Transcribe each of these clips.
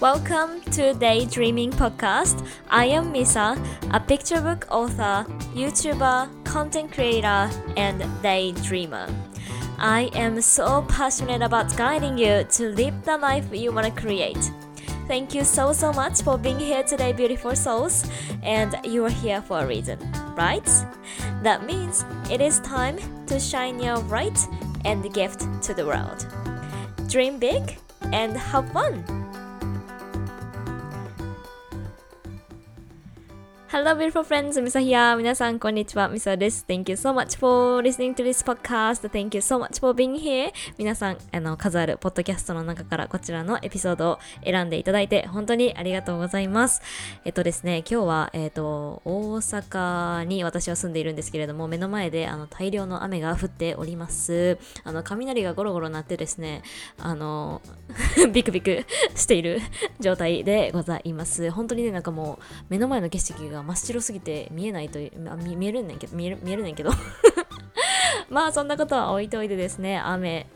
Welcome to Daydreaming Podcast. I am Misa, a picture book author, YouTuber, content creator, and daydreamer. I am so passionate about guiding you to live the life you want to create. Thank you so so much for being here today, beautiful souls, and you are here for a reason, right? That means it is time to shine your light and gift to the world. Dream big and have fun! Hello, beautiful friends. ミサヒア。皆さん、こんにちは。ミサです。Thank you so much for listening to this podcast. Thank you so much for being here. 皆さん、あの、数あるポッドキャストの中からこちらのエピソードを選んでいただいて、本当にありがとうございます。えっとですね、今日は、えっと、大阪に私は住んでいるんですけれども、目の前で、あの、大量の雨が降っております。あの、雷がゴロゴロ鳴ってですね、あの、ビクビクしている状態でございます。本当にね、なんかもう、目の前の景色がが真っ白すぎて見えないという、見見えるんねんけど、見える見えるねんけど。まあそんなことは置いといてですね、雨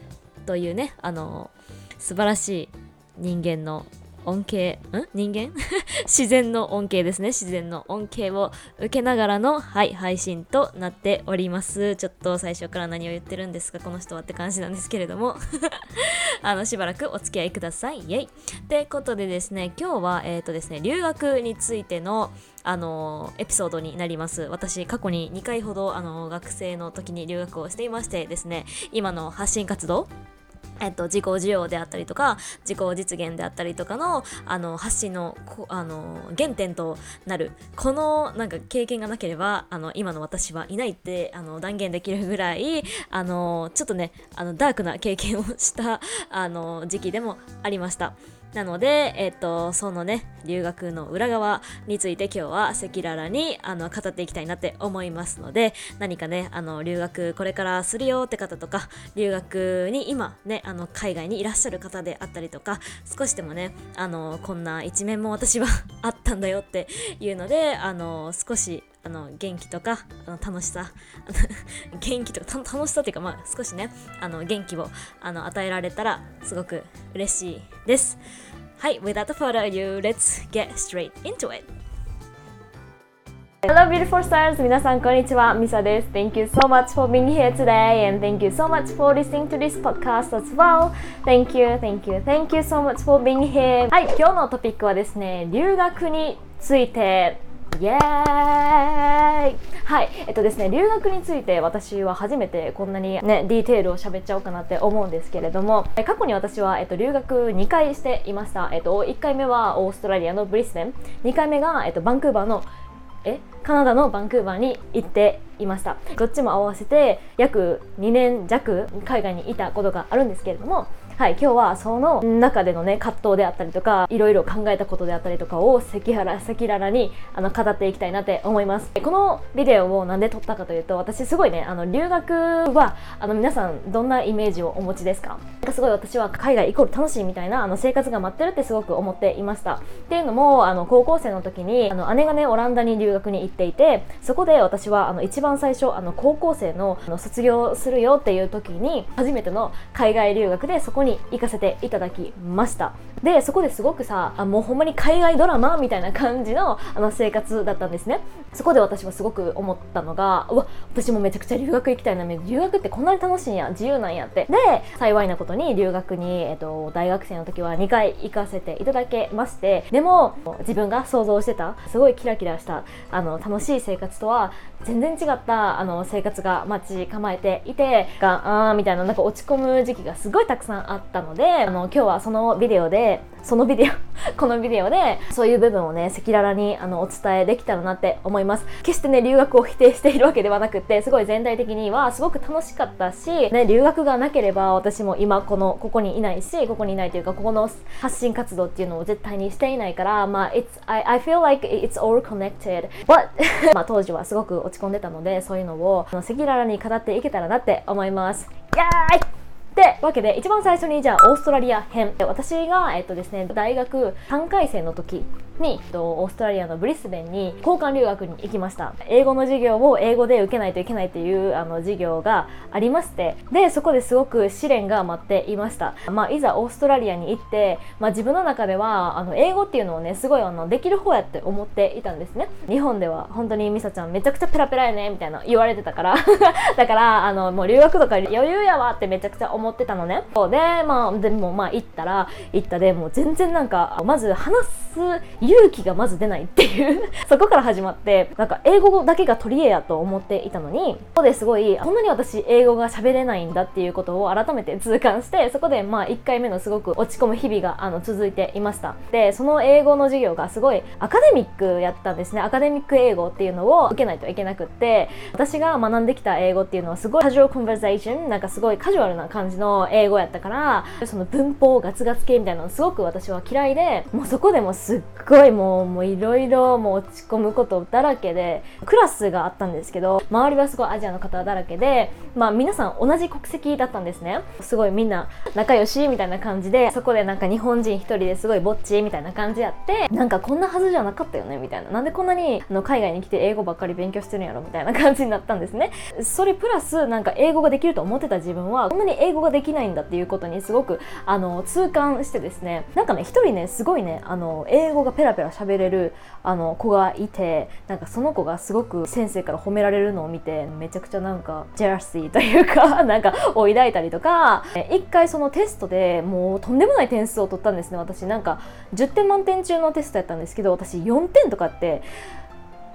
というね、あの、素晴らしい人間の恩恵、ん？人間？自然の恩恵ですね。自然の恩恵を受けながらの、はい、配信となっております。ちょっと最初から何を言ってるんですか、この人はって感じなんですけれども あの、しばらくお付き合いください。イェイ。ってことでですね、今日は、えっ、ー、とですね、留学についての、あのエピソードになります。私、過去に2回ほど、あの学生の時に留学をしていましてですね、今の発信活動えっと、自己需要であったりとか自己実現であったりとかのあの発信のあの原点となるこのなんか経験がなければあの今の私はいないってあの断言できるぐらいあのちょっとねあのダークな経験をしたあの時期でもありました。なので、えっと、そのね、留学の裏側について今日は赤裸々にあの語っていきたいなって思いますので、何かね、あの、留学これからするよって方とか、留学に今ね、あの、海外にいらっしゃる方であったりとか、少しでもね、あの、こんな一面も私は あったんだよっていうので、あの、少しあの元気とかあの楽しさ 元気とか楽しさっていうか、まあ、少しねあの元気をあの与えられたらすごく嬉しいですはい without further ado let's get straight into it Hello beautiful stars 皆さんこんにちはミサです Thank you so much for being here today and thank you so much for listening to this podcast as well Thank you, thank you, thank you so much for being here はい今日のトピックはですね留学についてイエーイはい、えっとですね、留学について私は初めてこんなにね、ディテールを喋っちゃおうかなって思うんですけれども、え過去に私は、えっと、留学2回していました。えっと、1回目はオーストラリアのブリスベン、2回目が、えっと、バンクーバーのえカナダのバンクーバーに行っていました。どっちも合わせて約2年弱海外にいたことがあるんですけれどもはい、今日はその中でのね葛藤であったりとかいろいろ考えたことであったりとかを赤裸々赤裸々にあの語っていきたいなって思います。このビデオをなんで撮ったかというと私すごいねあの留学はあの皆さんどんなイメージをお持ちですか？なんかすごい私は海外イコール楽しいみたいなあの生活が待ってるってすごく思っていました。っていうのもあの高校生の時にあの姉がねオランダに留学に行っていてそこで私はあの一番最初あの高校生のあの卒業するよっていう時に初めての海外留学でそこに行かせていただきました。でそこですごくさあもうほんまに海外ドラマみたいな感じのあの生活だったんですね。そこで私はすごく思ったのがうわ私もめちゃくちゃ留学行きたいな。留学ってこんなに楽しいんや。自由なんやって。で幸いなことに留学に、えっと、大学生の時は2回行かせていただけまして。でも自分が想像してたすごいキラキラしたあの楽しい生活とは全然違ったあの生活が待ち構えていてがあーみたいななんか落ち込む時期がすごいたくさんああったのであの今日はそのビデオでそのビデオ このビデオでそういう部分をね赤裸々にあのお伝えできたらなって思います。決してね留学を否定しているわけではなくてすごい全体的にはすごく楽しかったし、ね、留学がなければ私も今このここにいないしここにいないというかここの発信活動っていうのを絶対にしていないからまあ it's I, I feel like it's all connected. But まあ当時はすごく落ち込んでたのでそういうのを赤裸々に語っていけたらなって思います。イエーイってわけで一番最初にじゃあオーストラリア編。私が、えっとですね、大学3回生の時にえっとオーストラリアのブリスベンに交換留学に行きました。英語の授業を英語で受けないといけないっていうあの授業がありまして。でそこですごく試練が待っていました、まあ、いざオーストラリアに行って、まあ、自分の中ではあの英語っていうのをねすごいあのできる方やって思っていたんですね。日本では本当にミサちゃんめちゃくちゃペラペラやねみたいな言われてたから。だからあのもう留学とか余裕やわってめちゃくちゃ思ってたのね。でまあでもまあ行ったら行ったでもう全然なんかまず話す勇気がまず出ないっていう。そこから始まってなんか英語だけが取り柄やと思っていたのにここですごいこんなに私英語が喋れないんだっていうことを改めて 痛感してそこでまあ1回目のすごく落ち込む日々があの続いていました。でその英語の授業がすごいアカデミックやったんですね。アカデミック英語っていうのを受けないといけなくって私が学んできた英語っていうのはすごいカジュアルコンバーセーションなんかすごいカジュアルな感じの英語やったからその文法ガツガツ系みたいなのすごく私は嫌いでもうそこでもすっごいもうもういろいろもう落ち込むことだらけでクラスがあったんですけど周りはすごいアジアの方だらけでまあ皆さん同じ国籍だったんですね。すごいみんな仲良しみたいな感じでそこでなんか日本人一人ですごいぼっちみたいな感じやってなんかこんなはずじゃなかったよねみたいな。なんでこんなにあの海外に来て英語ばっかり勉強してるんやろみたいな感じになったんですね。それプラスなんか英語ができると思ってた自分はこんなに英語ができないんだっていうことにすごくあの痛感してですね。なんかね一人ねすごいねあの英語がペペラペラ喋れるあの子がいてなんかその子がすごく先生から褒められるのを見てめちゃくちゃなんかジェラシーというか なんかを抱いたりとか一回そのテストでもうとんでもない点数を取ったんですね私。なんか10点満点中のテストやったんですけど私4点とかって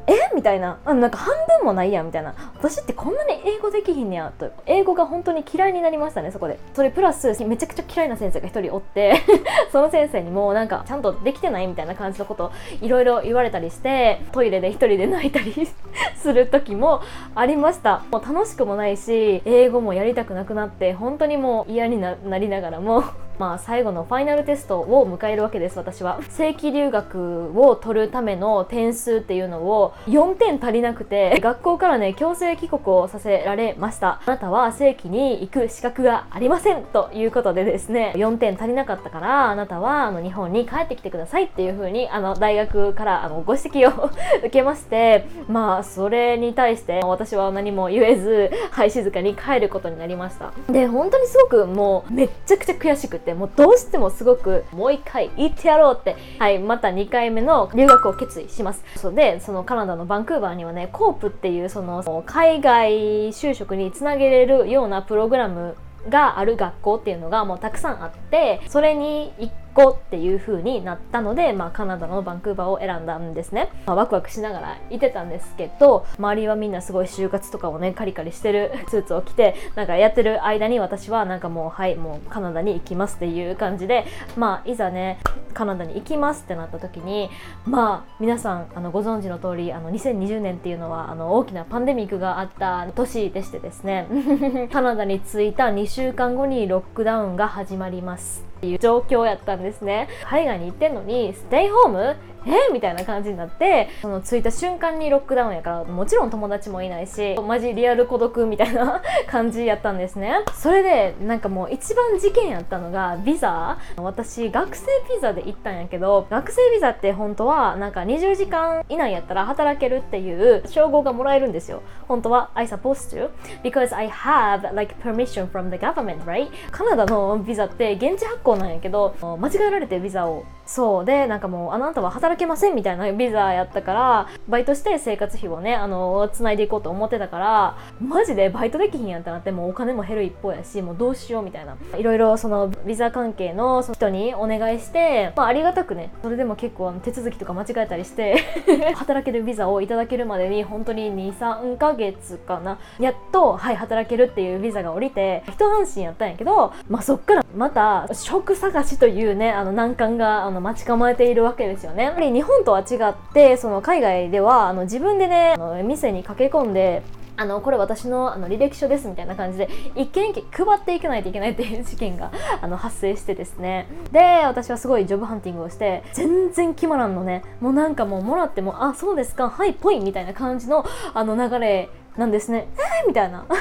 え？みたいな。あなんか半分もないやみたいな。私ってこんなに英語できひんねやと。英語が本当に嫌いになりましたねそこで。それプラスめちゃくちゃ嫌いな先生が1人おって。その先生にもなんかちゃんとできてないみたいな感じのこといろいろ言われたりしてトイレで1人で泣いたりする時も ありました。もう楽しくもないし英語もやりたくなくなって本当にもう嫌になりながらも。まあ最後のファイナルテストを迎えるわけです私は。正規留学を取るための点数っていうのを4点足りなくて学校からね強制帰国をさせられました。あなたは正規に行く資格がありませんということでですね4点足りなかったからあなたはあの日本に帰ってきてくださいっていう風にあの大学からあのご指摘を 受けましてまあそれに対して私は何も言えずはい静かに帰ることになりました。で本当にすごくもうめっちゃくちゃ悔しくててもうどうしてもすごくもう一回行ってやろうって。はいまた2回目の留学を決意します。そうでそのカナダのバンクーバーにはねコープっていうその海外就職につなげれるようなプログラムがある学校っていうのがもうたくさんあってそれに行って5っていう風になったので、まあ、カナダのバンクーバーを選んだんですね、まあ、ワクワクしながらいてたんですけど周りはみんなすごい就活とかをねカリカリしてる スーツを着てなんかやってる間に私はなんかもうはいもうカナダに行きますっていう感じでまあいざねカナダに行きますってなった時にまあ皆さんあのご存知の通りあの2020年っていうのはあの大きなパンデミックがあった年でしてですね。カナダに着いた2週間後にロックダウンが始まります。っていう状況やったんですね。海外に行ってんのにステイホームえ？みたいな感じになってその着いた瞬間にロックダウンやからもちろん友達もいないしマジリアル孤独みたいな 感じやったんですね。それでなんかもう一番事件やったのがビザ。私学生ビザで行ったんやけど学生ビザって本当はなんか20時間以内やったら働けるっていう称号がもらえるんですよ。本当は I supposed to. Because I have like permission from the government right? カナダのビザって現地発行なんやけど間違えられてビザをそうでなんかもうあなたは働けませんみたいなビザやったからバイトして生活費をねあのつないでいこうと思ってたからマジでバイトできひんやったなってもうお金も減る一方やしもうどうしようみたいな。いろいろそのビザ関係の人にお願いして、まあ、ありがたくねそれでも結構あの手続きとか間違えたりして 働けるビザをいただけるまでに本当に23ヶ月かな。やっとはい働けるっていうビザが降りて一安心やったんやけど、まあ、そっからまた職探しというねあの難関があのの待ち構えているわけですよね。やっぱり日本とは違ってその海外ではあの自分でねあの店に駆け込んであのこれ私のあの履歴書ですみたいな感じで一件一件配っていかないといけないっていう事件が あの発生してですね。で私はすごいジョブハンティングをして全然決まらんのね。もうなんかもうもらってもあそうですかはいぽいみたいな感じのあの流れなんですね。えみたいな。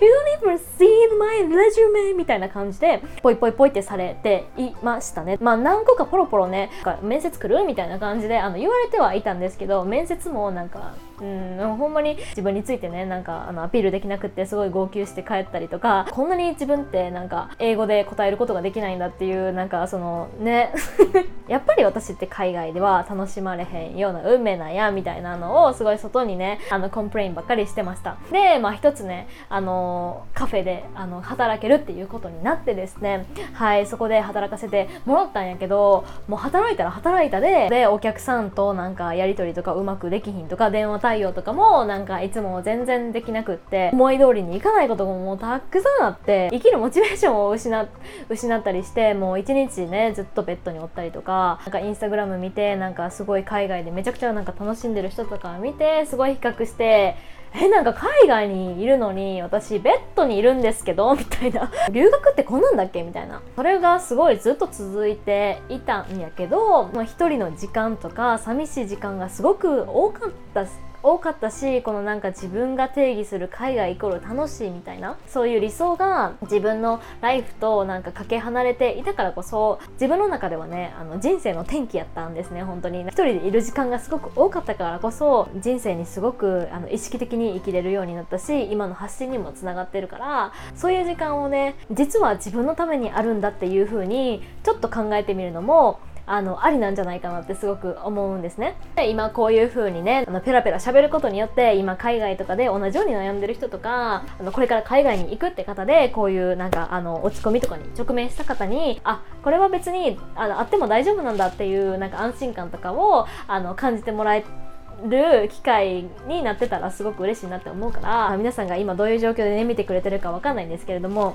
You don't even see my resume みたいな感じでポイポイポイってされていましたね。まあ何個かポロポロね面接来る？みたいな感じであの言われてはいたんですけど面接もなんかうんほんまに自分についてねなんかあのアピールできなくってすごい号泣して帰ったりとかこんなに自分ってなんか英語で答えることができないんだっていうなんかそのね。やっぱり私って海外では楽しまれへんような運命なんやみたいなのをすごい外にねあの complain ばっかりしてました。でまあ一つねあのカフェであの働けるっていうことになってですねはいそこで働かせてもらったんやけどもう働いたら働いたででお客さんとなんかやり取りとかうまくできひんとか電話対応とかもなんかいつも全然できなくって思い通りにいかないことももうたくさんあって生きるモチベーションを失失ったりしてもう一日ねずっとベッドにおったりとかなんかインスタグラム見てなんかすごい海外でめちゃくちゃなんか楽しんでる人とか見てすごい比較してえなんか海外にいるのに私ベッドにいるんですけどみたいな。留学ってこんなんだっけ？みたいな。それがすごいずっと続いていたんやけど、まあ、一人の時間とか寂しい時間がすごく多かった多かったしこのなんか自分が定義する海外イコール楽しいみたいなそういう理想が自分のライフとなんかかけ離れていたからこそ自分の中ではねあの人生の転機やったんですね本当に。一人でいる時間がすごく多かったからこそ人生にすごくあの意識的に生きれるようになったし今の発信にもつながってるからそういう時間をね実は自分のためにあるんだっていう風にちょっと考えてみるのもあのありなんじゃないかなってすごく思うんですね。で今こういう風にねあのペラペラ喋ることによって今海外とかで同じように悩んでる人とかあのこれから海外に行くって方でこういうなんかあの落ち込みとかに直面した方にあこれは別にあのあっても大丈夫なんだっていうなんか安心感とかをあの感じてもらえる機会になってたらすごく嬉しいなって思うから皆さんが今どういう状況でね見てくれてるかわかんないんですけれども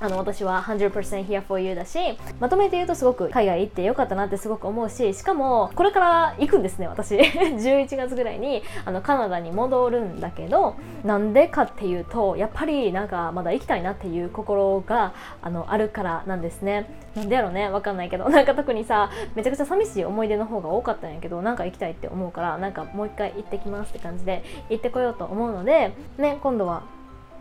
あの私は100% here for you だしまとめて言うとすごく海外行ってよかったなってすごく思うししかもこれから行くんですね私。11月ぐらいにあのカナダに戻るんだけどなんでかっていうとやっぱりなんかまだ行きたいなっていう心があのあるからなんですね。なんでやろうねわかんないけど。なんか特にさめちゃくちゃ寂しい思い出の方が多かったんやけどなんか行きたいって思うからなんかもう一回行ってきますって感じで行ってこようと思うのでね今度は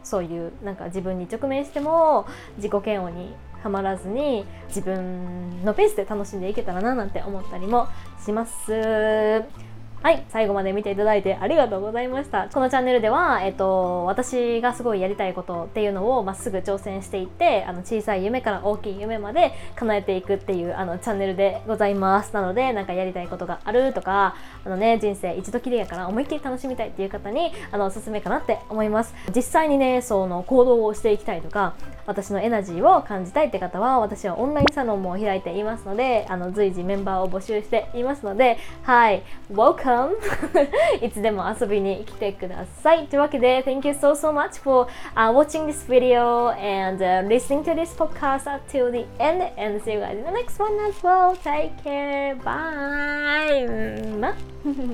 そういうなんか自分に直面しても自己嫌悪にはまらずに自分のペースで楽しんでいけたらななんて思ったりもします。はい、最後まで見ていただいてありがとうございました。このチャンネルでは、えっと、私がすごいやりたいことっていうのをまっすぐ挑戦していって、あの小さい夢から大きい夢まで叶えていくっていうあのチャンネルでございます。なので、なんかやりたいことがあるとか、あのね、人生一度きりやから思いっきり楽しみたいっていう方に、あの、おすすめかなって思います。実際にね、その行動をしていきたいとか、私のエナジーを感じたいって方は、私はオンラインサロンも開いていますので、あの、随時メンバーを募集していますので、はい、Welcome! welcome いつでも遊びに来てくださいというわけで Thank you so so much for、uh, watching this video and、uh, listening to this podcast up till the end and see you guys in the next one as well take care bye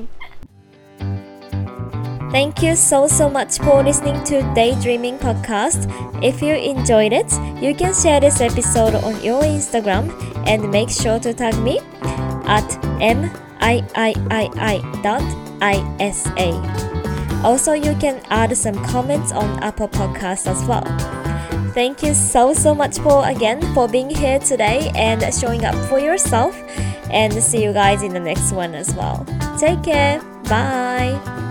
Thank you so so much for listening to Daydreaming Podcast. If you enjoyed it, you can share this episode on your Instagram and make sure to tag me at m iiii.isa. Also, you can add some comments on Apple Podcasts as well. Thank you so so much for again for being here today and showing up for yourself and see you guys in the next one as well. Take care. Bye.